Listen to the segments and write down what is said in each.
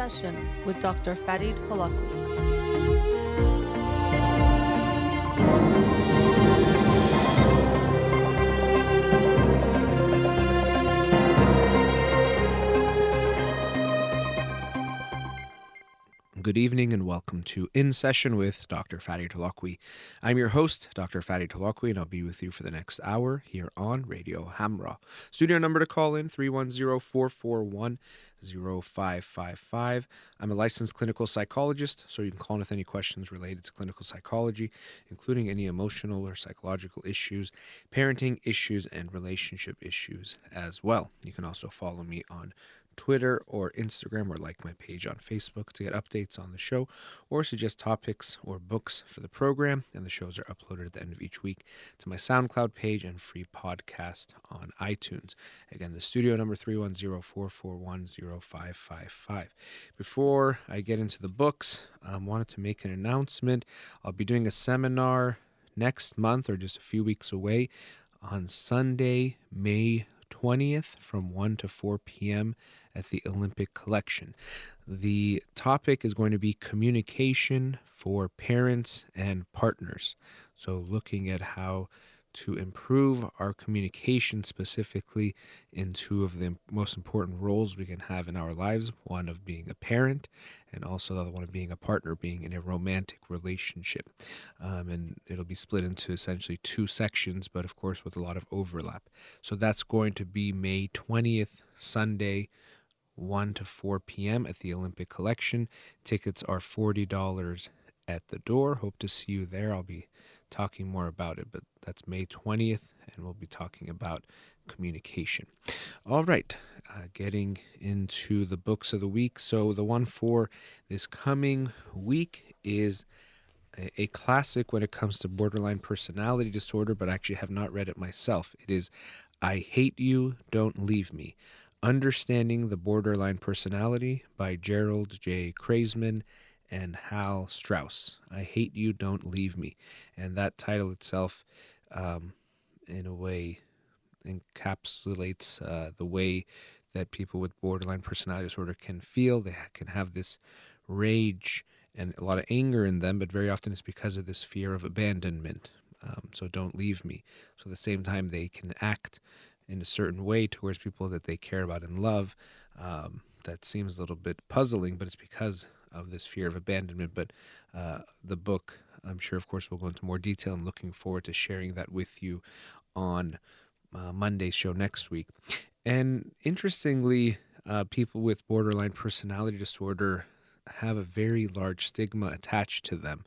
Session with Dr. Farid Holakwi. Good evening and welcome to In Session with Dr. Fadi Tolokwi. I'm your host, Dr. Fadi Tolokwi, and I'll be with you for the next hour here on Radio Hamra. Studio number to call in 310-441-0555. I'm a licensed clinical psychologist, so you can call with any questions related to clinical psychology, including any emotional or psychological issues, parenting issues, and relationship issues as well. You can also follow me on Twitter or Instagram or like my page on Facebook to get updates on the show or suggest topics or books for the program. And the shows are uploaded at the end of each week to my SoundCloud page and free podcast on iTunes. Again, the studio number 310-441-0555. Before I get into the books, I um, wanted to make an announcement. I'll be doing a seminar next month or just a few weeks away on Sunday, May 20th from 1 to 4 p.m at the Olympic Collection. The topic is going to be communication for parents and partners. So, looking at how to improve our communication specifically in two of the most important roles we can have in our lives one of being a parent and also the other one of being a partner being in a romantic relationship um, and it'll be split into essentially two sections but of course with a lot of overlap so that's going to be may 20th sunday 1 to 4 p.m. at the Olympic Collection. Tickets are $40 at the door. Hope to see you there. I'll be talking more about it, but that's May 20th, and we'll be talking about communication. All right, uh, getting into the books of the week. So, the one for this coming week is a, a classic when it comes to borderline personality disorder, but I actually have not read it myself. It is I Hate You, Don't Leave Me Understanding the Borderline Personality by Gerald J. Kreisman and Hal Straus. I Hate You, Don't Leave Me. And that title itself, um, in a way, encapsulates uh, the way that people with borderline personality disorder can feel. They can have this rage and a lot of anger in them, but very often it's because of this fear of abandonment. Um, so don't leave me. So at the same time, they can act in a certain way towards people that they care about and love. Um, that seems a little bit puzzling, but it's because of this fear of abandonment. But uh, the book, I'm sure, of course, we'll go into more detail and looking forward to sharing that with you on uh, Monday's show next week. And interestingly, uh, people with borderline personality disorder have a very large stigma attached to them,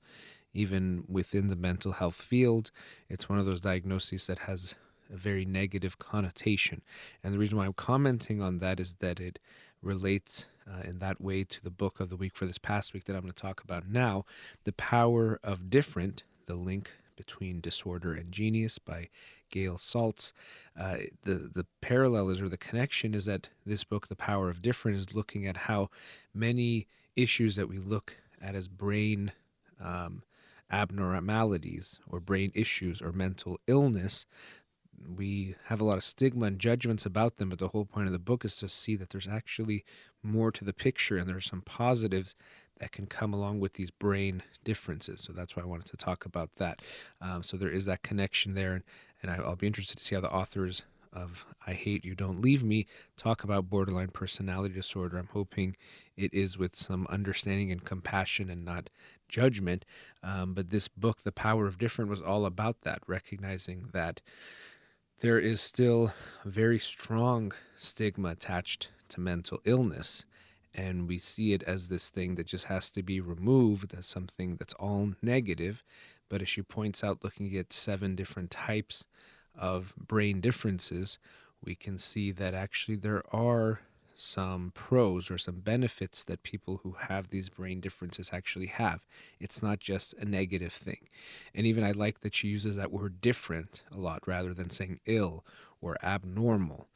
even within the mental health field. It's one of those diagnoses that has a very negative connotation. And the reason why I'm commenting on that is that it relates uh, in that way to the book of the week for this past week that I'm going to talk about now The Power of Different, the link between disorder and genius by Gail Saltz. Uh, the the parallel is or the connection is that this book, The Power of Different, is looking at how many issues that we look at as brain um, abnormalities or brain issues or mental illness we have a lot of stigma and judgments about them, but the whole point of the book is to see that there's actually more to the picture and there's some positives that can come along with these brain differences. So that's why I wanted to talk about that. Um, so there is that connection there, and, and I, I'll be interested to see how the authors of I Hate You Don't Leave Me talk about borderline personality disorder. I'm hoping it is with some understanding and compassion and not judgment. Um, but this book, The Power of Different, was all about that, recognizing that there is still a very strong stigma attached to mental illness. And we see it as this thing that just has to be removed as something that's all negative. But as she points out, looking at seven different types of brain differences, we can see that actually there are some pros or some benefits that people who have these brain differences actually have. It's not just a negative thing. And even I like that she uses that word different a lot rather than saying ill or abnormal.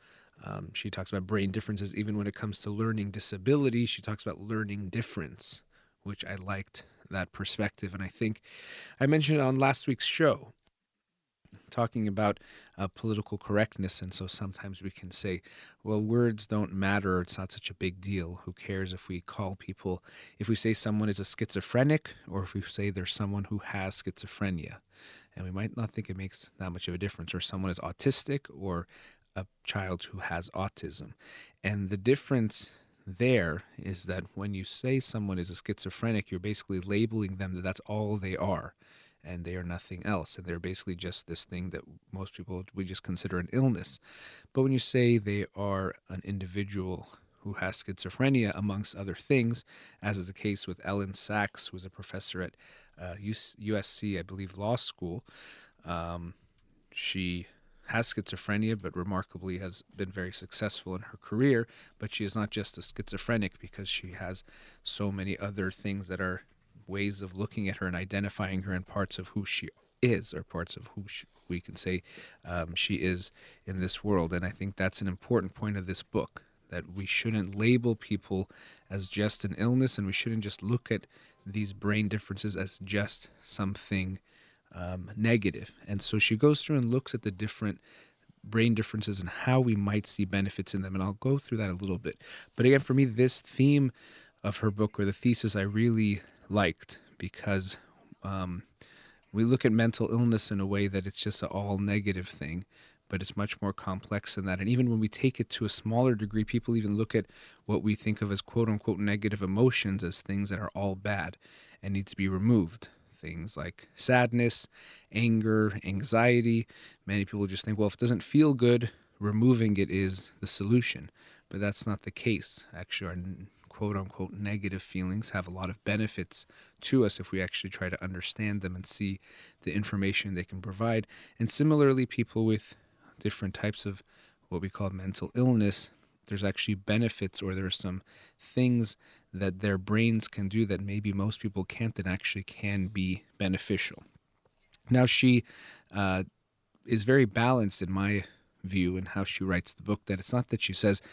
Um, she talks about brain differences even when it comes to learning disability. She talks about learning difference, which I liked that perspective. And I think I mentioned it on last week's show talking about uh, political correctness. And so sometimes we can say, well, words don't matter. It's not such a big deal. Who cares if we call people, if we say someone is a schizophrenic or if we say there's someone who has schizophrenia? And we might not think it makes that much of a difference, or someone is autistic or a child who has autism. And the difference there is that when you say someone is a schizophrenic, you're basically labeling them that that's all they are and they are nothing else. And they're basically just this thing that most people we just consider an illness. But when you say they are an individual who has schizophrenia, amongst other things, as is the case with Elyn Saks, who is a professor at uh, USC, I believe, law school, um, she has schizophrenia, but remarkably has been very successful in her career. But she is not just a schizophrenic because she has so many other things that are ways of looking at her and identifying her in parts of who she is or parts of who she, we can say um, she is in this world. And I think that's an important point of this book that we shouldn't label people as just an illness and we shouldn't just look at these brain differences as just something um, negative. And so she goes through and looks at the different brain differences and how we might see benefits in them. And I'll go through that a little bit. But again, for me, this theme of her book or the thesis I really liked because um, we look at mental illness in a way that it's just an all negative thing, but it's much more complex than that. And even when we take it to a smaller degree, people even look at what we think of as quote unquote negative emotions as things that are all bad and need to be removed. Things like sadness, anger, anxiety. Many people just think, well, if it doesn't feel good, removing it is the solution. But that's not the case. Actually, our quote unquote negative feelings have a lot of benefits to us if we actually try to understand them and see the information they can provide. And similarly, people with different types of what we call mental illness, there's actually benefits or there's some things that their brains can do that maybe most people can't and actually can be beneficial. Now, she uh, is very balanced in my view in how she writes the book, that it's not that she says,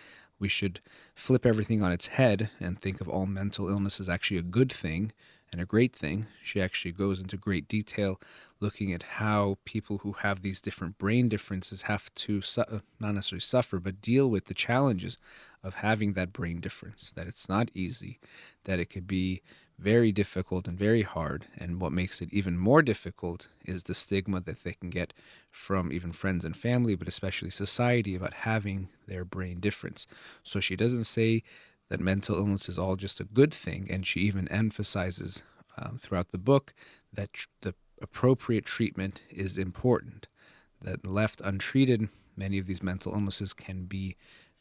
we should flip everything on its head and think of all mental illness as actually a good thing and a great thing. She actually goes into great detail looking at how people who have these different brain differences have to su- uh, not necessarily suffer, but deal with the challenges of having that brain difference. That it's not easy, that it could be very difficult and very hard. And what makes it even more difficult is the stigma that they can get from even friends and family, but especially society about having their brain difference. So she doesn't say that mental illness is all just a good thing. And she even emphasizes um, throughout the book that tr- the appropriate treatment is important. That left untreated, many of these mental illnesses can be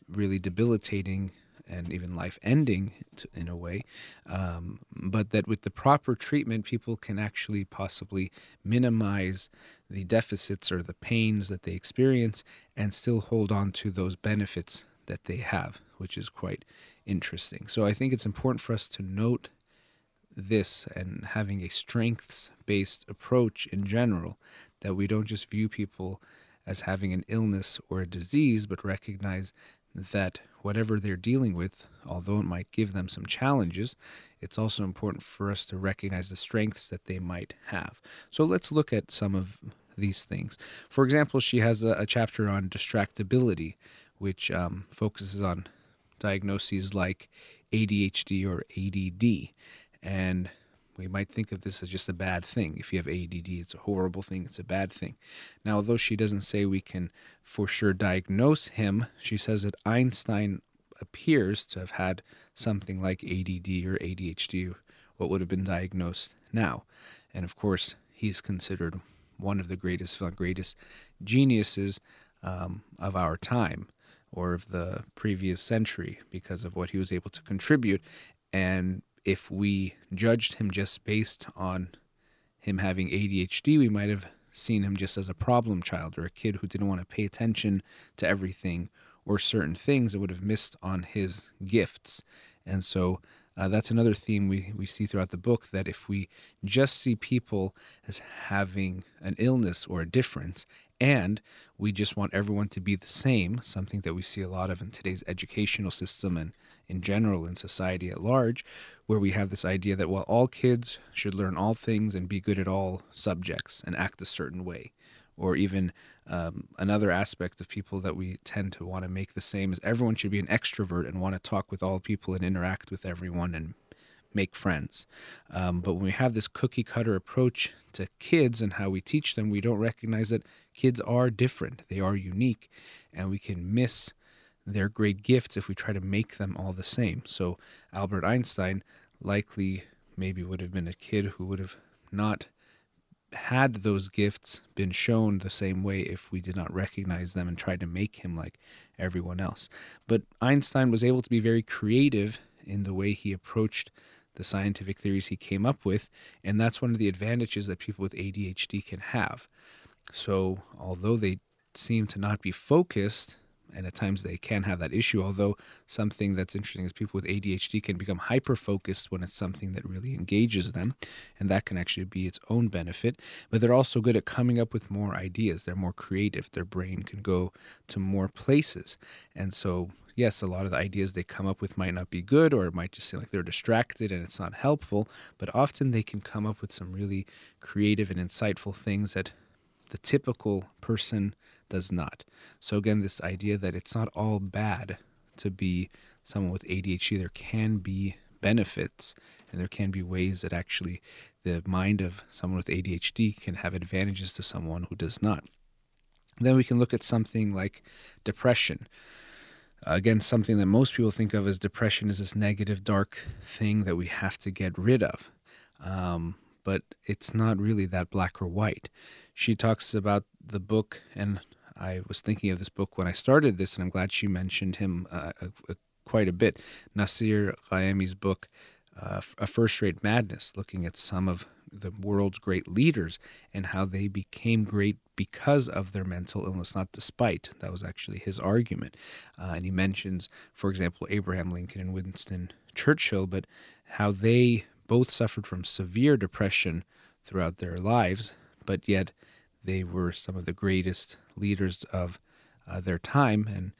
really debilitating and even life ending in a way, um, but that with the proper treatment, people can actually possibly minimize the deficits or the pains that they experience and still hold on to those benefits that they have, which is quite interesting. So I think it's important for us to note this and having a strengths based approach in general, that we don't just view people as having an illness or a disease, but recognize that whatever they're dealing with, although it might give them some challenges, it's also important for us to recognize the strengths that they might have. So let's look at some of these things. For example, she has a, a chapter on distractibility, which um, focuses on diagnoses like ADHD or ADD. And we might think of this as just a bad thing. If you have ADD, it's a horrible thing, it's a bad thing. Now, although she doesn't say we can for sure diagnose him, she says that Einstein appears to have had something like ADD or ADHD, what would have been diagnosed now. And of course, he's considered one of the greatest, greatest geniuses um, of our time or of the previous century because of what he was able to contribute. And if we judged him just based on him having ADHD, we might have seen him just as a problem child or a kid who didn't want to pay attention to everything or certain things that would have missed on his gifts. And so uh, that's another theme we, we see throughout the book that if we just see people as having an illness or a difference and we just want everyone to be the same, something that we see a lot of in today's educational system and in general in society at large, where we have this idea that, well, all kids should learn all things and be good at all subjects and act a certain way. or even um, another aspect of people that we tend to want to make the same is everyone should be an extrovert and want to talk with all people and interact with everyone and make friends. Um, but when we have this cookie cutter approach to kids and how we teach them, we don't recognize that kids are different, they are unique, and we can miss their great gifts if we try to make them all the same. So, Albert Einstein likely maybe would have been a kid who would have not had those gifts been shown the same way if we did not recognize them and try to make him like everyone else. But Einstein was able to be very creative in the way he approached the scientific theories he came up with, and that's one of the advantages that people with ADHD can have. So, although they seem to not be focused, and at times they can have that issue. Although something that's interesting is people with ADHD can become hyper focused when it's something that really engages them, and that can actually be its own benefit. But they're also good at coming up with more ideas. They're more creative. Their brain can go to more places, and so. Yes, a lot of the ideas they come up with might not be good, or it might just seem like they're distracted and it's not helpful. But often they can come up with some really creative and insightful things that the typical person does not. So, again, this idea that it's not all bad to be someone with ADHD, there can be benefits and there can be ways that actually the mind of someone with ADHD can have advantages to someone who does not. Then we can look at something like depression. Again, something that most people think of as depression is this negative, dark thing that we have to get rid of. Um, but it's not really that black or white. She talks about the book, and I was thinking of this book when I started this, and I'm glad she mentioned him uh, quite a bit. Nassir Ghaemi's book, uh, A First Rate Madness, looking at some of the world's great leaders and how they became great because of their mental illness, not despite. That was actually his argument. Uh, and he mentions, for example, Abraham Lincoln and Winston Churchill, but how they both suffered from severe depression throughout their lives, but yet they were some of the greatest leaders of uh, their time. And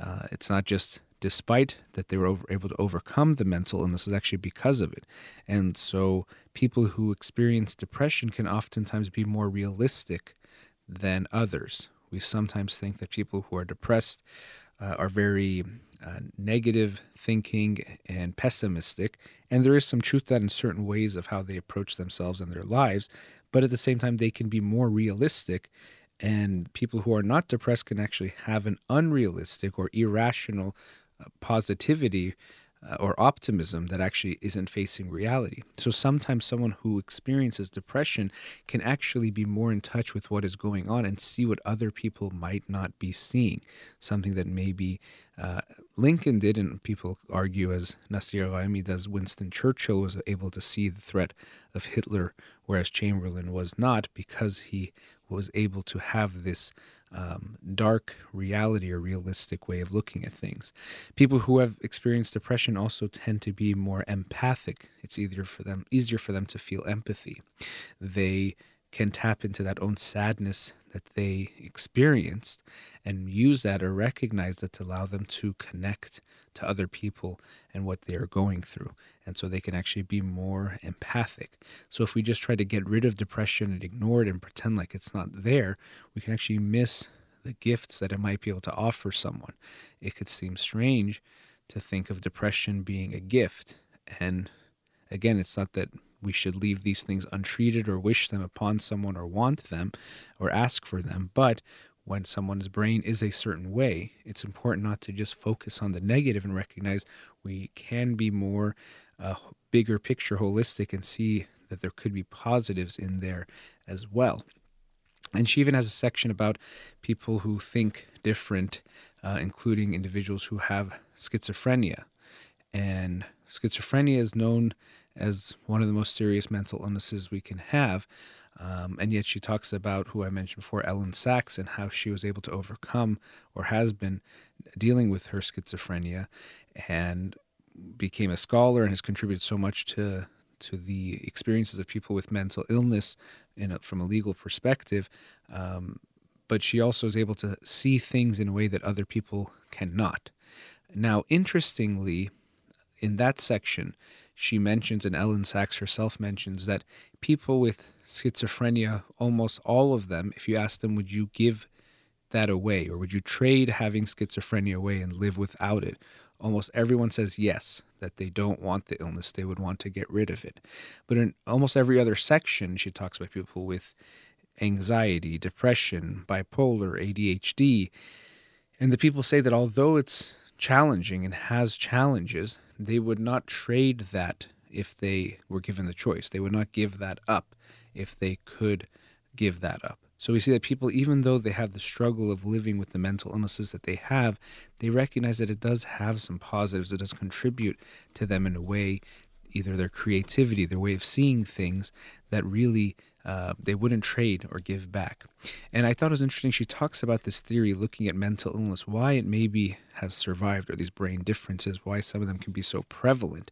uh, it's not just despite that they were over, able to overcome the mental illness, it's actually because of it. And so people who experience depression can oftentimes be more realistic than others. We sometimes think that people who are depressed uh, are very uh, negative thinking and pessimistic. And there is some truth that in certain ways of how they approach themselves and their lives. But at the same time, they can be more realistic. And people who are not depressed can actually have an unrealistic or irrational uh, positivity uh, or optimism that actually isn't facing reality. So sometimes someone who experiences depression can actually be more in touch with what is going on and see what other people might not be seeing. Something that maybe uh, Lincoln did, and people argue as Nassir Ghaemi does, Winston Churchill was able to see the threat of Hitler, whereas Chamberlain was not because he was able to have this um, dark reality or realistic way of looking at things. People who have experienced depression also tend to be more empathic. It's easier for them easier for them to feel empathy. They can tap into that own sadness that they experienced and use that or recognize that to allow them to connect to other people and what they are going through. And so they can actually be more empathic. So if we just try to get rid of depression and ignore it and pretend like it's not there, we can actually miss the gifts that it might be able to offer someone. It could seem strange to think of depression being a gift. And again, it's not that we should leave these things untreated or wish them upon someone or want them or ask for them. But when someone's brain is a certain way, it's important not to just focus on the negative and recognize we can be more uh, bigger picture holistic and see that there could be positives in there as well. And she even has a section about people who think different, uh, including individuals who have schizophrenia. And schizophrenia is known as one of the most serious mental illnesses we can have. Um, and yet she talks about who I mentioned before, Elyn Saks, and how she was able to overcome or has been dealing with her schizophrenia and became a scholar and has contributed so much to to the experiences of people with mental illness in a, from a legal perspective. Um, but she also is able to see things in a way that other people cannot. Now, interestingly, in that section, she mentions, and Elyn Saks herself mentions, that people with schizophrenia, almost all of them, if you ask them, would you give that away or would you trade having schizophrenia away and live without it? Almost everyone says yes, that they don't want the illness, they would want to get rid of it. But in almost every other section, she talks about people with anxiety, depression, bipolar, ADHD. And the people say that although it's challenging and has challenges, they would not trade that if they were given the choice. They would not give that up if they could give that up. So we see that people, even though they have the struggle of living with the mental illnesses that they have, they recognize that it does have some positives. It does contribute to them in a way, either their creativity, their way of seeing things, that really uh, they wouldn't trade or give back. And I thought it was interesting. She talks about this theory looking at mental illness, why it maybe has survived, or these brain differences, why some of them can be so prevalent.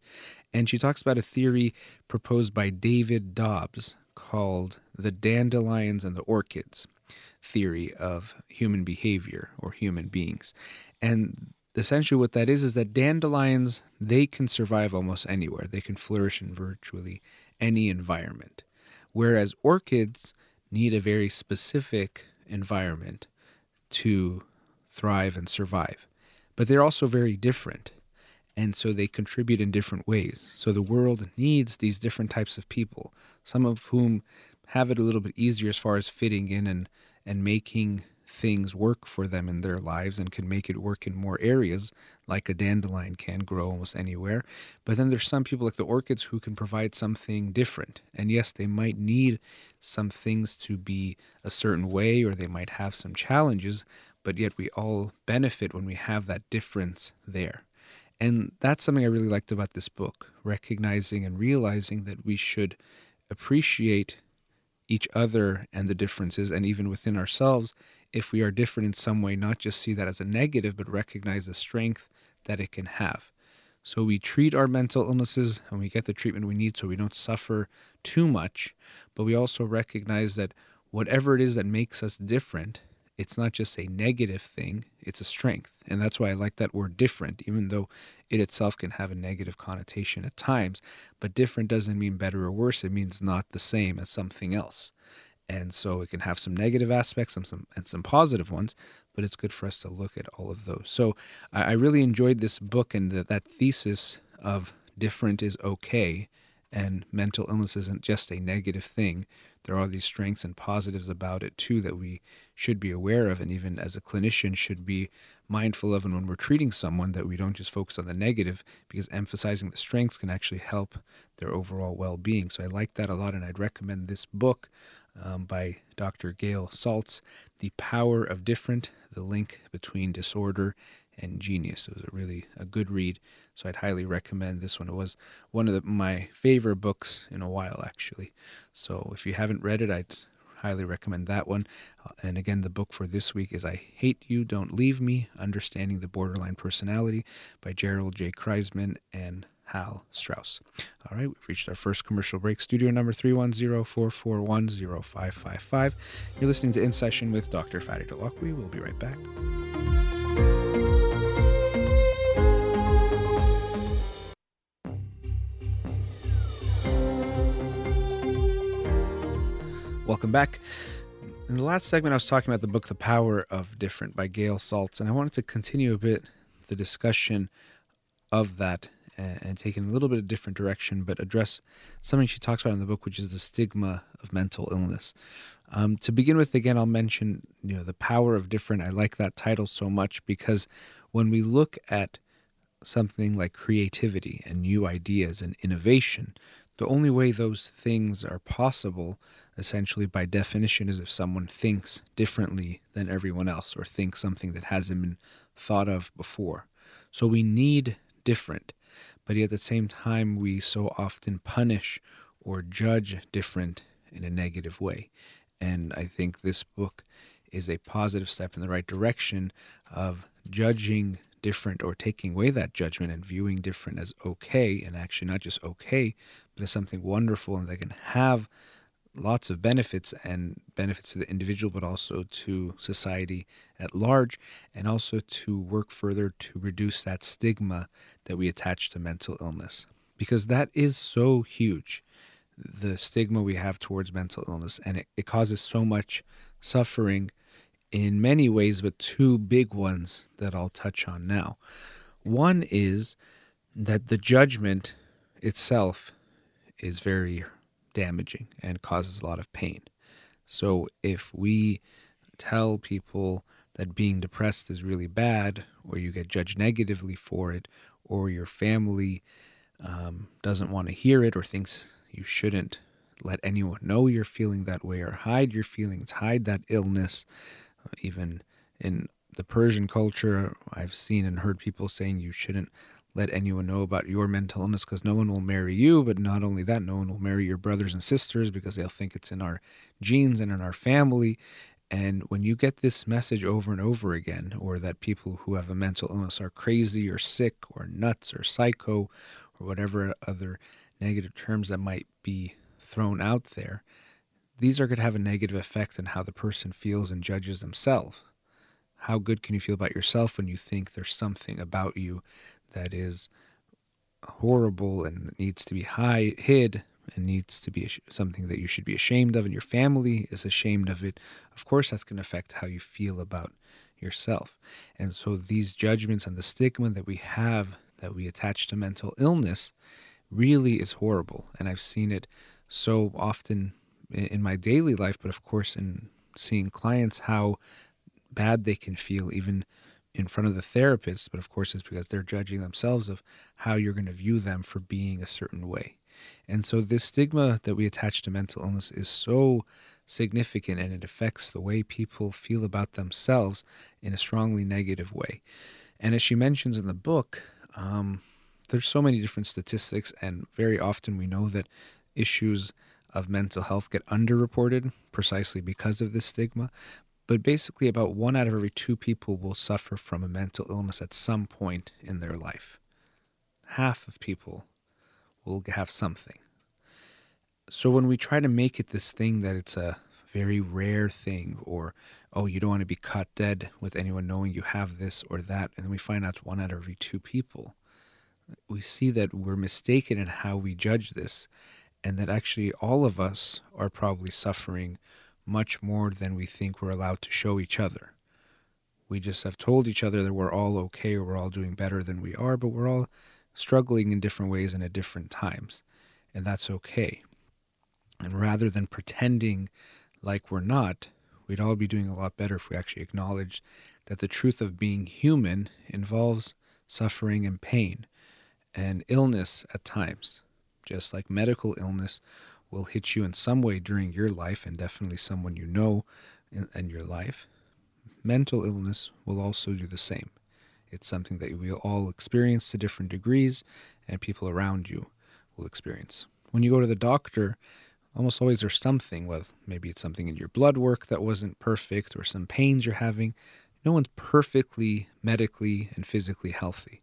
And she talks about a theory proposed by David Dobbs called the dandelions and the orchids theory of human behavior or human beings. And essentially what that is is that dandelions they can survive almost anywhere. They can flourish in virtually any environment whereas orchids need a very specific environment to thrive and survive. But they're also very different, and so they contribute in different ways. So the world needs these different types of people, some of whom have it a little bit easier as far as fitting in and, and making things work for them in their lives and can make it work in more areas, like a dandelion can grow almost anywhere. But then there's some people like the orchids who can provide something different. And yes, they might need some things to be a certain way or they might have some challenges, but yet we all benefit when we have that difference there. And that's something I really liked about this book, recognizing and realizing that we should appreciate each other and the differences, and even within ourselves, if we are different in some way, not just see that as a negative, but recognize the strength that it can have. So we treat our mental illnesses and we get the treatment we need so we don't suffer too much, but we also recognize that whatever it is that makes us different, it's not just a negative thing, it's a strength. And that's why I like that word different, even though it itself can have a negative connotation at times. But different doesn't mean better or worse, it means not the same as something else. And so it can have some negative aspects and some and some positive ones, but it's good for us to look at all of those. So I, I really enjoyed this book and the, that thesis of different is okay and mental illness isn't just a negative thing there are these strengths and positives about it too that we should be aware of. And even as a clinician should be mindful of and when we're treating someone that we don't just focus on the negative because emphasizing the strengths can actually help their overall well-being. So i like that a lot and i'd recommend this book um, by dr gail saltz the power of different the link between disorder and genius it was a really a good read so I'd highly recommend this one. It was one of the, my favorite books in a while, actually. So if you haven't read it, I'd highly recommend that one. Uh, and again, the book for this week is I Hate You, Don't Leave Me Understanding the Borderline Personality by Gerald J. Kreisman and Hal Straus. All right, we've reached our first commercial break. Studio number 310 441 0555. You're listening to In Session with Dr. Fadi Holakwi. We'll be right back. Welcome back. In the last segment, I was talking about the book The Power of Different by Gail Saltz, and I wanted to continue a bit the discussion of that and take it in a little bit of different direction, but address something she talks about in the book, which is the stigma of mental illness. Um, to begin with, again, I'll mention you know the power of different. I like that title so much because when we look at something like creativity and new ideas and innovation, the only way those things are possible essentially by definition is if someone thinks differently than everyone else or thinks something that hasn't been thought of before. So we need different, but yet at the same time, we so often punish or judge different in a negative way. And I think this book is a positive step in the right direction of judging different or taking away that judgment and viewing different as okay and actually not just okay, but as something wonderful and that can have lots of benefits and benefits to the individual, but also to society at large, and also to work further to reduce that stigma that we attach to mental illness. Because that is so huge. the stigma we have towards mental illness, and it, it causes so much suffering in many ways, but two big ones that I'll touch on now. One is that the judgment itself is very damaging and causes a lot of pain. So if we tell people that being depressed is really bad, or you get judged negatively for it, or your family um, doesn't want to hear it or thinks you shouldn't let anyone know you're feeling that way or hide your feelings, hide that illness. Even in the Persian culture, I've seen and heard people saying you shouldn't let anyone know about your mental illness because no one will marry you. But not only that, no one will marry your brothers and sisters because they'll think it's in our genes and in our family. And when you get this message over and over again, or that people who have a mental illness are crazy or sick or nuts or psycho or whatever other negative terms that might be thrown out there, these are going to have a negative effect on how the person feels and judges themselves. How good can you feel about yourself when you think there's something about you that is horrible and needs to be hide, hid and needs to be something that you should be ashamed of and your family is ashamed of it, of course that's going to affect how you feel about yourself. And so these judgments and the stigma that we have that we attach to mental illness really is horrible. And I've seen it so often in my daily life, but of course in seeing clients how bad they can feel even in front of the therapist, but of course it's because they're judging themselves of how you're going to view them for being a certain way. And so this stigma that we attach to mental illness is so significant and it affects the way people feel about themselves in a strongly negative way. And as she mentions in the book, um, there's so many different statistics, and very often we know that issues of mental health get underreported precisely because of this stigma. But basically, about one out of every two people will suffer from a mental illness at some point in their life. Half of people will have something. So when we try to make it this thing that it's a very rare thing, or oh, you don't want to be caught dead with anyone knowing you have this or that, and then we find out it's one out of every two people, we see that we're mistaken in how we judge this, and that actually all of us are probably suffering much more than we think we're allowed to show each other. We just have told each other that we're all okay or we're all doing better than we are, but we're all struggling in different ways and at different times, and that's okay. And rather than pretending like we're not, we'd all be doing a lot better if we actually acknowledged that the truth of being human involves suffering and pain and illness at times. Just like medical illness will hit you in some way during your life, and definitely someone you know in, in your life, mental illness will also do the same. It's something that we all experience to different degrees, and people around you will experience. When you go to the doctor, almost always there's something, well, maybe it's something in your blood work that wasn't perfect or some pains you're having. No one's perfectly medically and physically healthy.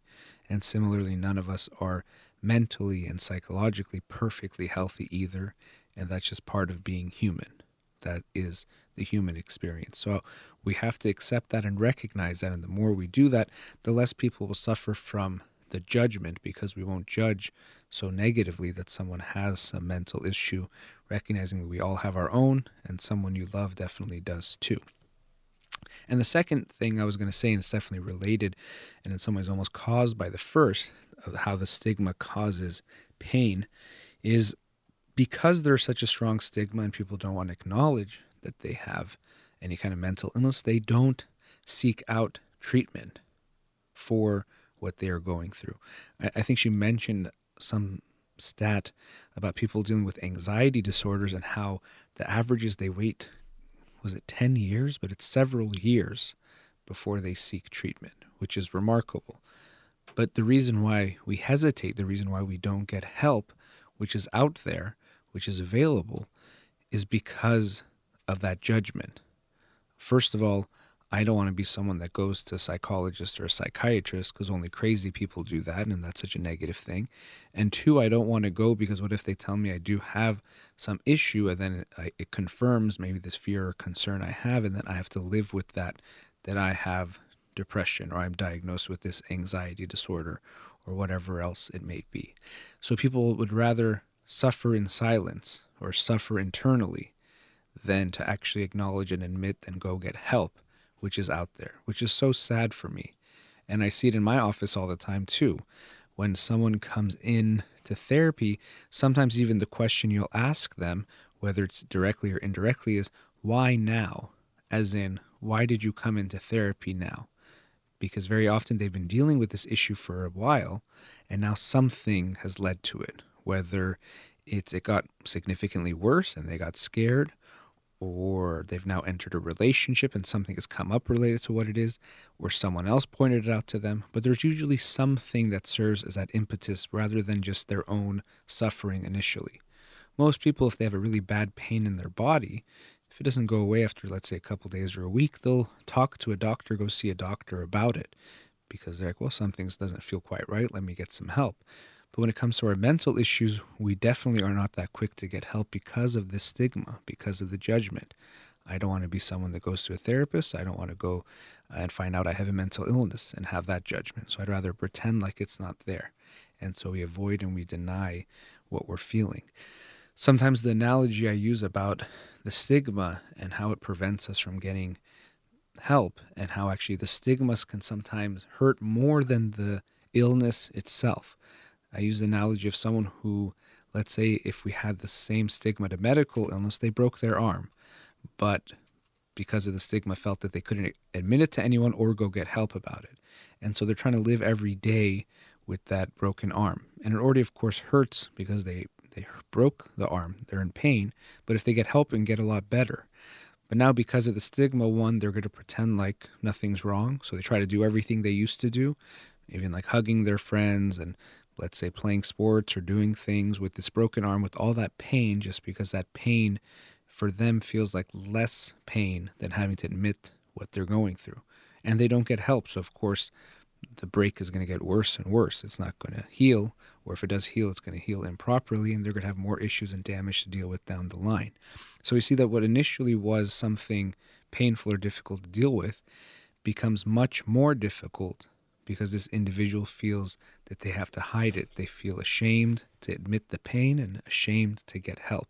And similarly, none of us are mentally and psychologically perfectly healthy either. And that's just part of being human. That is the human experience. So we have to accept that and recognize that. And the more we do that, the less people will suffer from the judgment because we won't judge so negatively that someone has some mental issue, recognizing that we all have our own and someone you love definitely does too. And the second thing I was going to say, and it's definitely related and in some ways almost caused by the first, how the stigma causes pain, is because there's such a strong stigma and people don't want to acknowledge that they have any kind of mental illness, they don't seek out treatment for what they are going through. I, I think she mentioned some stat about people dealing with anxiety disorders and how the averages they wait was it 10 years, but it's several years before they seek treatment, which is remarkable. But the reason why we hesitate, the reason why we don't get help, which is out there, which is available, is because of that judgment. First of all, I don't want to be someone that goes to a psychologist or a psychiatrist because only crazy people do that, and that's such a negative thing. And two, I don't want to go because what if they tell me I do have some issue, and then it, it confirms maybe this fear or concern I have, and then I have to live with that that I have depression or I'm diagnosed with this anxiety disorder or whatever else it may be. So people would rather suffer in silence or suffer internally than to actually acknowledge and admit and go get help, which is out there, which is so sad for me. And I see it in my office all the time too. When someone comes in to therapy, sometimes even the question you'll ask them, whether it's directly or indirectly, is why now? As in, why did you come into therapy now? Because very often they've been dealing with this issue for a while, and now something has led to it, whether it's it got significantly worse and they got scared, or they've now entered a relationship and something has come up related to what it is, or someone else pointed it out to them. But there's usually something that serves as that impetus rather than just their own suffering initially. Most people, if they have a really bad pain in their body, if it doesn't go away after, let's say, a couple days or a week, they'll talk to a doctor, go see a doctor about it because they're like, well, something doesn't feel quite right. Let me get some help. But when it comes to our mental issues, we definitely are not that quick to get help because of the stigma, because of the judgment. I don't want to be someone that goes to a therapist. I don't want to go uh, and find out I have a mental illness and have that judgment. So I'd rather pretend like it's not there. And so we avoid and we deny what we're feeling. Sometimes the analogy I use about the stigma and how it prevents us from getting help and how actually the stigmas can sometimes hurt more than the illness itself. I use the analogy of someone who, let's say, if we had the same stigma to medical illness, they broke their arm, but because of the stigma, felt that they couldn't admit it to anyone or go get help about it. And so they're trying to live every day with that broken arm. And it already, of course, hurts because they, they broke the arm. They're in pain. But if they get help and get a lot better. But now, because of the stigma, one, they're going to pretend like nothing's wrong. So they try to do everything they used to do, even like hugging their friends and let's say playing sports or doing things with this broken arm with all that pain just because that pain for them feels like less pain than having to admit what they're going through and they don't get help so of course the break is going to get worse and worse it's not going to heal or if it does heal it's going to heal improperly and they're going to have more issues and damage to deal with down the line so we see that what initially was something painful or difficult to deal with becomes much more difficult because this individual feels that they have to hide it. They feel ashamed to admit the pain and ashamed to get help.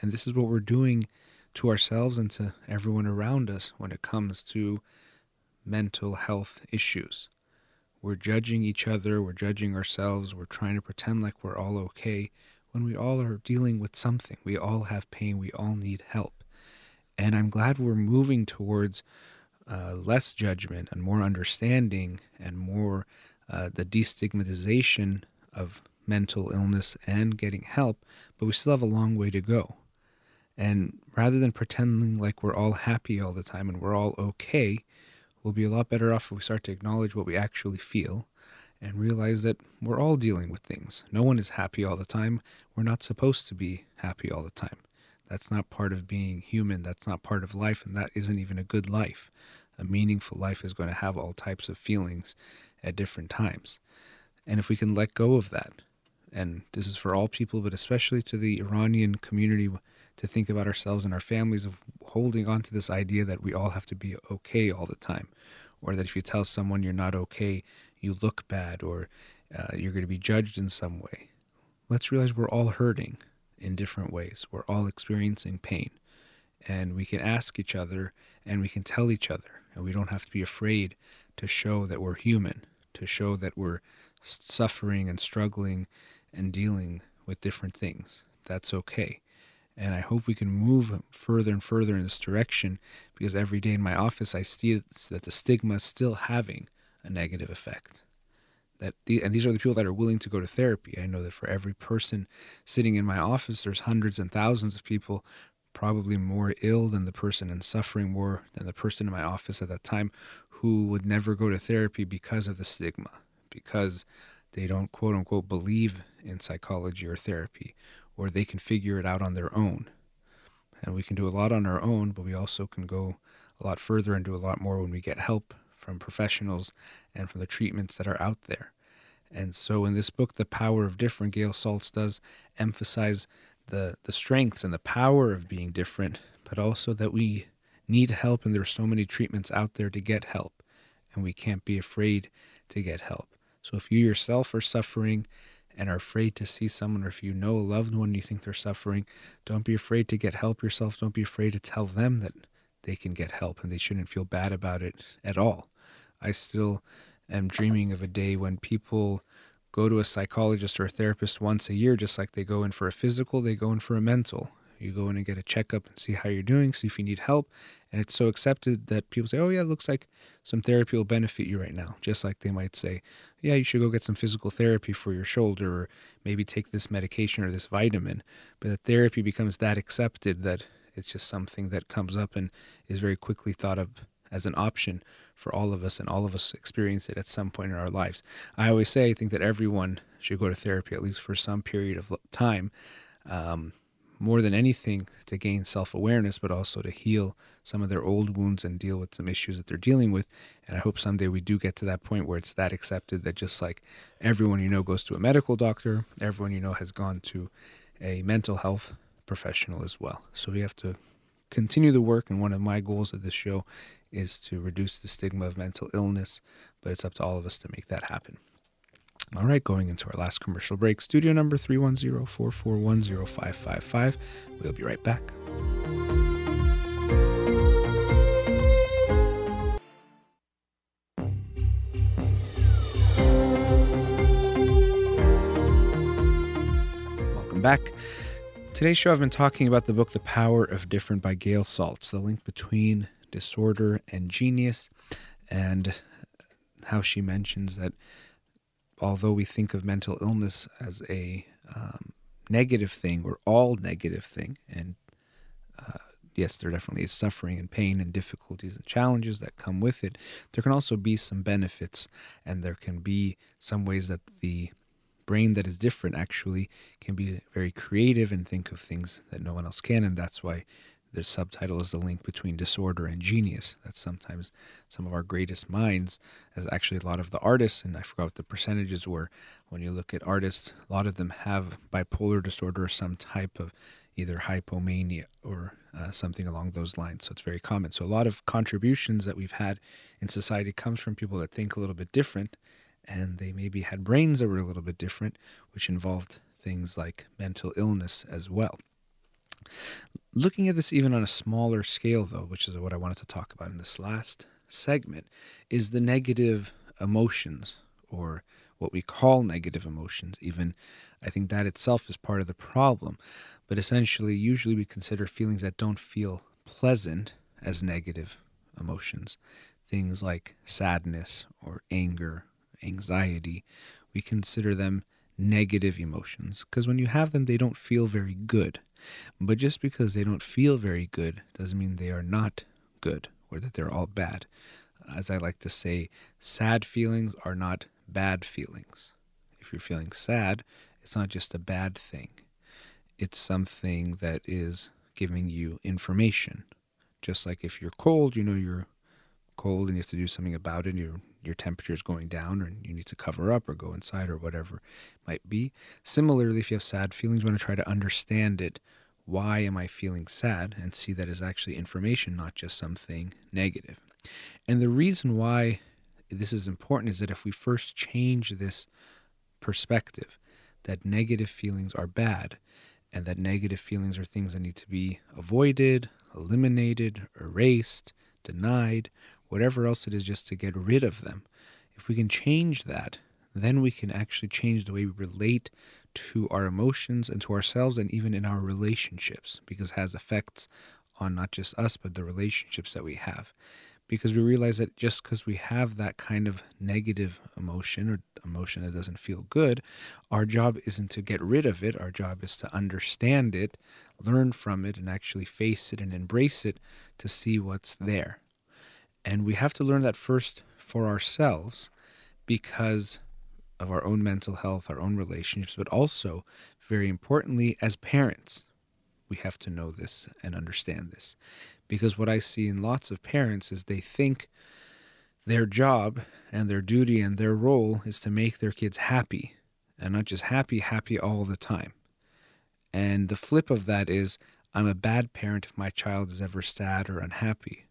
And this is what we're doing to ourselves and to everyone around us when it comes to mental health issues. We're judging each other, we're judging ourselves, we're trying to pretend like we're all okay when we all are dealing with something. We all have pain, we all need help. And I'm glad we're moving towards uh, less judgment and more understanding and more uh, the destigmatization of mental illness and getting help, but we still have a long way to go. And rather than pretending like we're all happy all the time and we're all okay, we'll be a lot better off if we start to acknowledge what we actually feel and realize that we're all dealing with things. No one is happy all the time. We're not supposed to be happy all the time. That's not part of being human. That's not part of life, and that isn't even a good life. A meaningful life is going to have all types of feelings at different times. And if we can let go of that, and this is for all people, but especially to the Iranian community, to think about ourselves and our families of holding on to this idea that we all have to be okay all the time, or that if you tell someone you're not okay, you look bad, or uh, you're going to be judged in some way. Let's realize we're all hurting in different ways. We're all experiencing pain. And we can ask each other and we can tell each other. And we don't have to be afraid to show that we're human, to show that we're suffering and struggling and dealing with different things. That's okay. And I hope we can move further and further in this direction because every day in my office I see that the stigma is still having a negative effect that the, and these are the people that are willing to go to therapy. I know that for every person sitting in my office, there's hundreds and thousands of people, probably more ill than the person and suffering more than the person in my office at that time, who would never go to therapy because of the stigma, because they don't quote unquote believe in psychology or therapy, or they can figure it out on their own. And we can do a lot on our own, but we also can go a lot further and do a lot more when we get help from professionals and from the treatments that are out there. And so in this book, The Power of Different, Gail Saltz does emphasize the, the strengths and the power of being different, but also that we need help and there are so many treatments out there to get help, and we can't be afraid to get help. So if you yourself are suffering and are afraid to see someone, or if you know a loved one you think they're suffering, don't be afraid to get help yourself. Don't be afraid to tell them that they can get help and they shouldn't feel bad about it at all. I still am dreaming of a day when people go to a psychologist or a therapist once a year, just like they go in for a physical, they go in for a mental. You go in and get a checkup and see how you're doing, see if you need help. And it's so accepted that people say, oh, yeah, it looks like some therapy will benefit you right now. Just like they might say, yeah, you should go get some physical therapy for your shoulder or maybe take this medication or this vitamin. But the therapy becomes that accepted that it's just something that comes up and is very quickly thought of as an option for all of us, and all of us experience it at some point in our lives. I always say I think that everyone should go to therapy at least for some period of time. Um, more than anything to gain self awareness, but also to heal some of their old wounds and deal with some issues that they're dealing with. And I hope someday we do get to that point where it's that accepted that just like everyone you know goes to a medical doctor, everyone you know has gone to a mental health professional as well. So we have to continue the work. And one of my goals of this show is to reduce the stigma of mental illness, but it's up to all of us to make that happen. All right, going into our last commercial break, studio number 310 441 0555. We'll be right back. Welcome back. Today's show, I've been talking about the book The Power of Different by Gail Saltz, the link between disorder and genius, and how she mentions that although we think of mental illness as a um, negative thing or all negative thing, and uh, yes, there definitely is suffering and pain and difficulties and challenges that come with it, there can also be some benefits, and there can be some ways that the brain that is different actually can be very creative and think of things that no one else can, and that's why the subtitle is the link between disorder and genius. That's sometimes some of our greatest minds, as actually a lot of the artists, and I forgot what the percentages were. When you look at artists, a lot of them have bipolar disorder or some type of either hypomania or uh, something along those lines. So it's very common. So a lot of contributions that we've had in society comes from people that think a little bit different, and they maybe had brains that were a little bit different, which involved things like mental illness as well. Looking at this even on a smaller scale, though, which is what I wanted to talk about in this last segment, is the negative emotions or what we call negative emotions. Even I think that itself is part of the problem. But essentially, usually we consider feelings that don't feel pleasant as negative emotions. Things like sadness or anger, anxiety, we consider them negative emotions because when you have them, they don't feel very good. But just because they don't feel very good doesn't mean they are not good or that they're all bad. As I like to say, sad feelings are not bad feelings. If you're feeling sad, it's not just a bad thing, it's something that is giving you information. Just like if you're cold, you know you're cold and you have to do something about it, your your temperature is going down or you need to cover up or go inside or whatever might be. Similarly, if you have sad feelings, you want to try to understand it. Why am I feeling sad? And see that as actually information, not just something negative. And the reason why this is important is that if we first change this perspective, that negative feelings are bad, and that negative feelings are things that need to be avoided, eliminated, erased, denied, whatever else it is, just to get rid of them. If we can change that, then we can actually change the way we relate to our emotions and to ourselves and even in our relationships because it has effects on not just us but the relationships that we have. Because we realize that just because we have that kind of negative emotion or emotion that doesn't feel good our job isn't to get rid of it. Our job is to understand it learn from it and actually face it and embrace it to see what's there and we have to learn that first for ourselves because of our own mental health, our own relationships, but also, very importantly, as parents. We have to know this and understand this. Because what I see in lots of parents is they think their job and their duty and their role is to make their kids happy and not just happy, happy all the time. And the flip of that is I'm a bad parent if my child is ever sad or unhappy.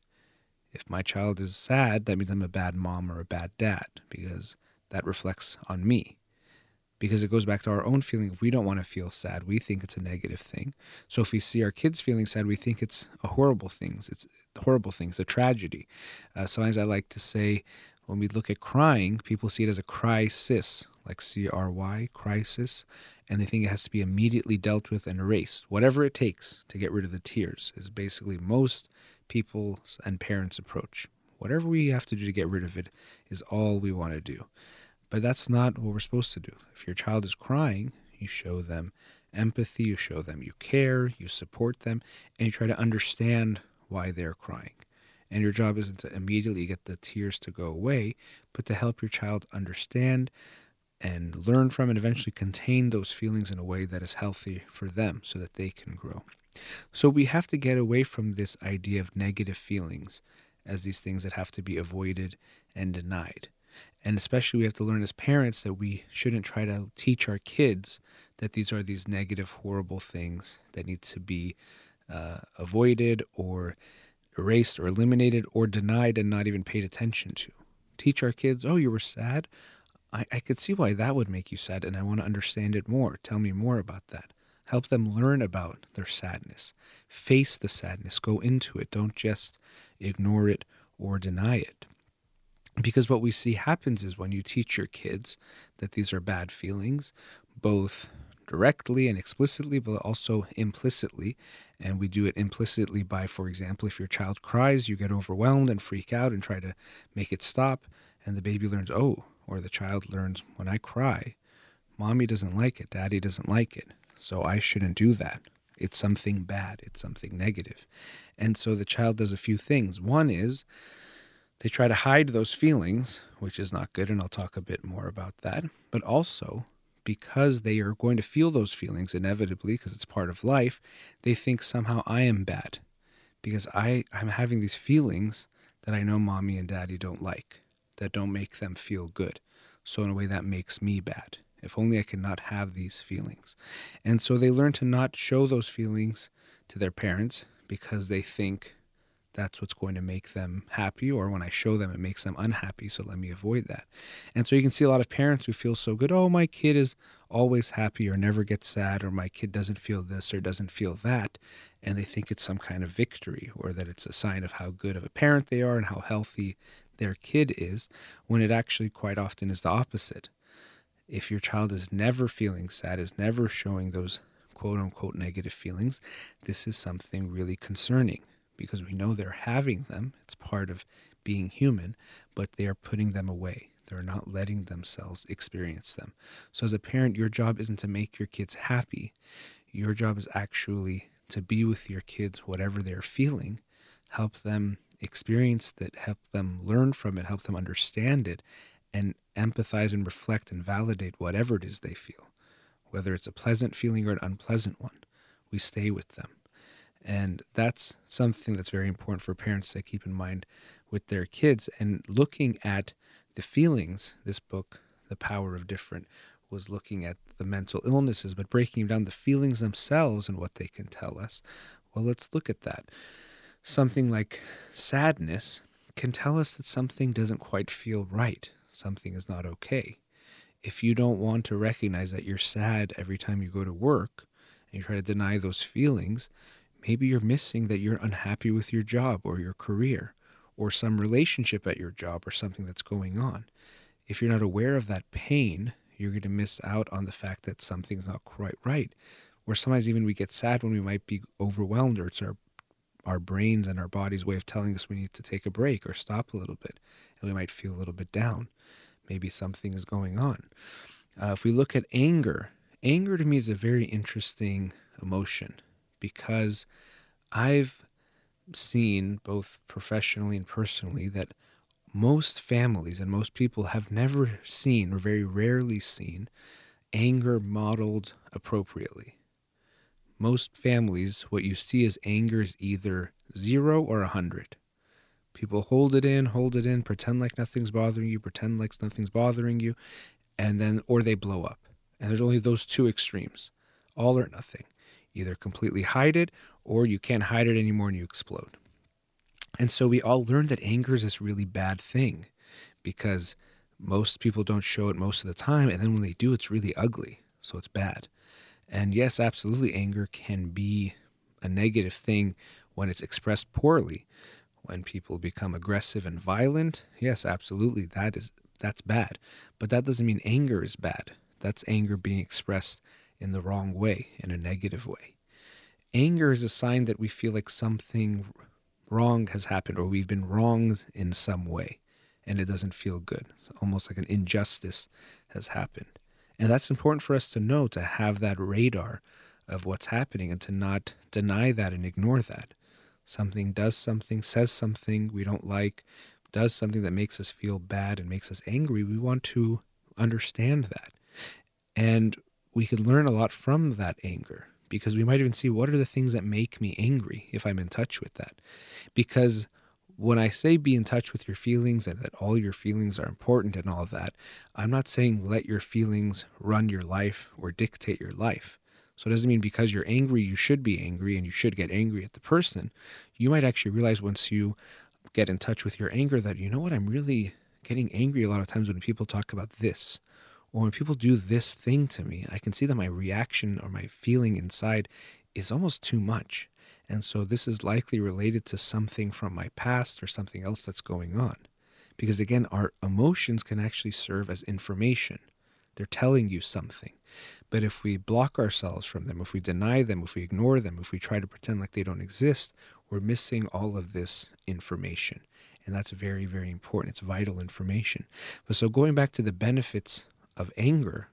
If my child is sad, that means I'm a bad mom or a bad dad because that reflects on me. because it goes back to our own feeling. If we don't want to feel sad, we think it's a negative thing. So if we see our kids feeling sad, we think it's a horrible thing. It's horrible things, a tragedy. Uh, sometimes I like to say, when we look at crying, people see it as a crisis, like C R Y, crisis, and they think it has to be immediately dealt with and erased. Whatever it takes to get rid of the tears is basically most people's and parents' approach. Whatever we have to do to get rid of it is all we want to do. But that's not what we're supposed to do. If your child is crying, you show them empathy, you show them you care, you support them, and you try to understand why they're crying. And your job isn't to immediately get the tears to go away, but to help your child understand and learn from and eventually contain those feelings in a way that is healthy for them so that they can grow. So we have to get away from this idea of negative feelings as these things that have to be avoided and denied. And especially, we have to learn as parents that we shouldn't try to teach our kids that these are these negative, horrible things that need to be uh, avoided or erased or eliminated or denied and not even paid attention to. Teach our kids, oh, you were sad? I, I could see why that would make you sad, and I want to understand it more. Tell me more about that. Help them learn about their sadness. Face the sadness. Go into it. Don't just ignore it or deny it. Because what we see happens is when you teach your kids that these are bad feelings, both directly and explicitly, but also implicitly. And we do it implicitly by, for example, if your child cries, you get overwhelmed and freak out and try to make it stop. And the baby learns, oh, or the child learns, when I cry, mommy doesn't like it, daddy doesn't like it. So I shouldn't do that. It's something bad, it's something negative. And so the child does a few things. One is they try to hide those feelings, which is not good. And I'll talk a bit more about that. But also, because they are going to feel those feelings inevitably because it's part of life, they think somehow I am bad because I, I'm having these feelings that I know mommy and daddy don't like, that don't make them feel good. So, in a way, that makes me bad. If only I could not have these feelings. And so they learn to not show those feelings to their parents because they think that's what's going to make them happy or when i show them it makes them unhappy so let me avoid that and so you can see a lot of parents who feel so good oh my kid is always happy or never gets sad or my kid doesn't feel this or doesn't feel that and they think it's some kind of victory or that it's a sign of how good of a parent they are and how healthy their kid is when it actually quite often is the opposite if your child is never feeling sad is never showing those quote unquote negative feelings this is something really concerning because we know they're having them. It's part of being human, but they are putting them away. They're not letting themselves experience them. So, as a parent, your job isn't to make your kids happy. Your job is actually to be with your kids, whatever they're feeling, help them experience that, help them learn from it, help them understand it, and empathize and reflect and validate whatever it is they feel. Whether it's a pleasant feeling or an unpleasant one, we stay with them. And that's something that's very important for parents to keep in mind with their kids. And looking at the feelings, this book, The Power of Different, was looking at the mental illnesses, but breaking down the feelings themselves and what they can tell us. Well, let's look at that. Something like sadness can tell us that something doesn't quite feel right, something is not okay. If you don't want to recognize that you're sad every time you go to work and you try to deny those feelings, Maybe you're missing that you're unhappy with your job or your career or some relationship at your job or something that's going on. If you're not aware of that pain, you're going to miss out on the fact that something's not quite right. Or sometimes even we get sad when we might be overwhelmed or it's our our brains and our body's way of telling us we need to take a break or stop a little bit and we might feel a little bit down. Maybe something is going on. Uh, if we look at anger, anger to me is a very interesting emotion because I've seen both professionally and personally that most families and most people have never seen or very rarely seen anger modeled appropriately. Most families, what you see is anger is either zero or a hundred. People hold it in, hold it in, pretend like nothing's bothering you, pretend like nothing's bothering you, and then, or they blow up. And there's only those two extremes all or nothing either completely hide it or you can't hide it anymore and you explode. And so we all learn that anger is this really bad thing because Most people don't show it most of the time, and then when they do, it's really ugly. So it's bad. And yes, absolutely, anger can be a negative thing when it's expressed poorly. When people become aggressive and violent, yes, absolutely, that is that's bad. But that doesn't mean anger is bad. That's anger being expressed in the wrong way, in a negative way. Anger is a sign that we feel like something wrong has happened or we've been wronged in some way and it doesn't feel good. It's almost like an injustice has happened. And that's important for us to know, to have that radar of what's happening and to not deny that and ignore that. Something does something, says something we don't like, does something that makes us feel bad and makes us angry. We want to understand that. And we could learn a lot from that anger because we might even see what are the things that make me angry if I'm in touch with that. Because when I say be in touch with your feelings and that all your feelings are important and all of that, I'm not saying let your feelings run your life or dictate your life. So it doesn't mean because you're angry, you should be angry and you should get angry at the person. You might actually realize once you get in touch with your anger that, you know what, I'm really getting angry a lot of times when people talk about this or when people do this thing to me. I can see that my reaction or my feeling inside is almost too much. And so this is likely related to something from my past or something else that's going on. Because again, our emotions can actually serve as information. They're telling you something. But if we block ourselves from them, if we deny them, if we ignore them, if we try to pretend like they don't exist, we're missing all of this information. And that's very, very important. It's vital information. But so going back to the benefits of anger,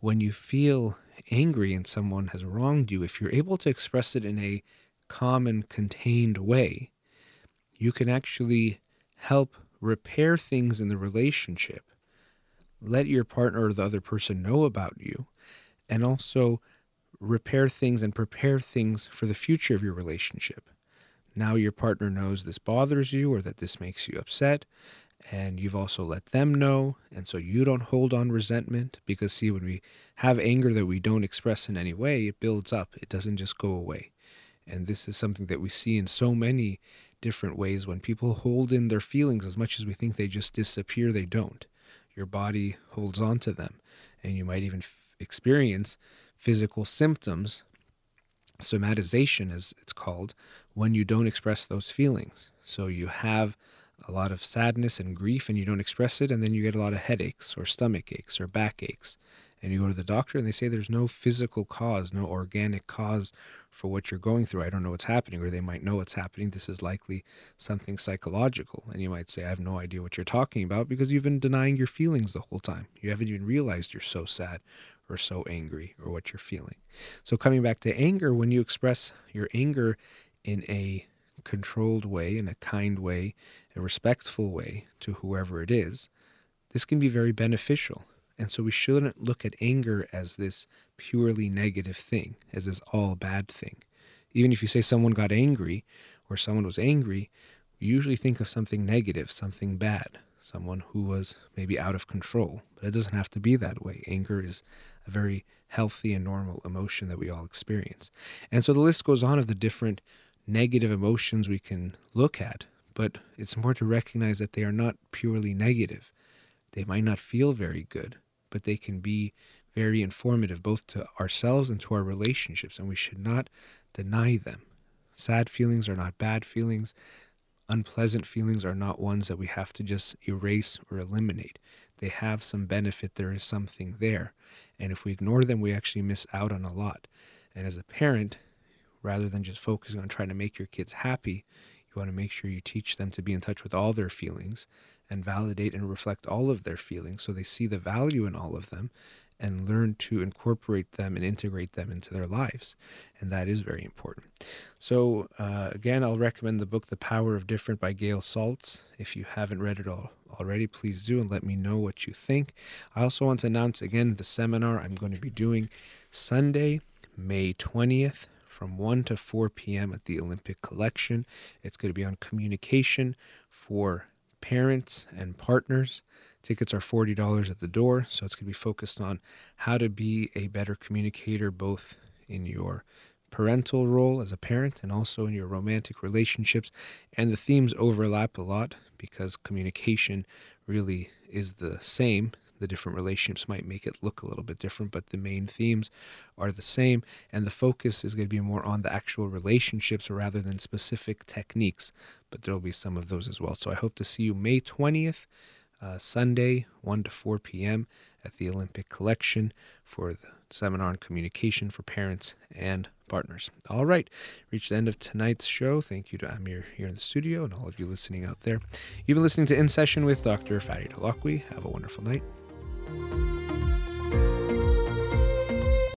when you feel angry and someone has wronged you, if you're able to express it in a and contained way, you can actually help repair things in the relationship. Let your partner or the other person know about you, and also repair things and prepare things for the future of your relationship. Now your partner knows this bothers you or that this makes you upset, and you've also let them know, and so you don't hold on resentment because, see, when we have anger that we don't express in any way, it builds up, it doesn't just go away. And this is something that we see in so many different ways. When people hold in their feelings as much as we think they just disappear, they don't. Your body holds on to them, and you might even f- experience physical symptoms, somatization as it's called, when you don't express those feelings. So you have a lot of sadness and grief and you don't express it, and then you get a lot of headaches or stomach aches or back aches. And you go to the doctor and they say there's no physical cause, no organic cause for what you're going through. I don't know what's happening, or they might know what's happening. This is likely something psychological. And you might say, I have no idea what you're talking about because you've been denying your feelings the whole time. You haven't even realized you're so sad or so angry or what you're feeling. So, coming back to anger, when you express your anger in a controlled way, in a kind way, a respectful way to whoever it is, this can be very beneficial. And so we shouldn't look at anger as this purely negative thing, as this all bad thing. Even if you say someone got angry or someone was angry, we usually think of something negative, something bad, someone who was maybe out of control. But it doesn't have to be that way. Anger is a very healthy and normal emotion that we all experience. And so the list goes on of the different negative emotions we can look at, but it's important to recognize that they are not purely negative. They might not feel very good, but they can be very informative both to ourselves and to our relationships, and we should not deny them. Sad feelings are not bad feelings. Unpleasant feelings are not ones that we have to just erase or eliminate. They have some benefit, there is something there. And if we ignore them, we actually miss out on a lot. And as a parent, rather than just focusing on trying to make your kids happy, you want to make sure you teach them to be in touch with all their feelings and validate and reflect all of their feelings so they see the value in all of them and learn to incorporate them and integrate them into their lives. And that is very important. So, uh, again, I'll recommend the book The Power of Different by Gail Saltz. If you haven't read it all already, please do and let me know what you think. I also want to announce again the seminar I'm going to be doing Sunday, May 20th from 1 to 4 p.m. at the Olympic Collection. It's going to be on communication for parents and partners. Tickets are $40 at the door, so it's going to be focused on how to be a better communicator both in your parental role as a parent and also in your romantic relationships. And the themes overlap a lot because communication really is the same. The different relationships might make it look a little bit different, but the main themes are the same. And the focus is going to be more on the actual relationships rather than specific techniques. But there will be some of those as well. So I hope to see you May 20th, uh, Sunday, 1 to 4 p.m. at the Olympic Collection for the seminar on communication for parents and partners. All right, reached the end of tonight's show. Thank you to Amir here in the studio and all of you listening out there. You've been listening to In Session with Dr. Fadi Holakwi. Have a wonderful night. Música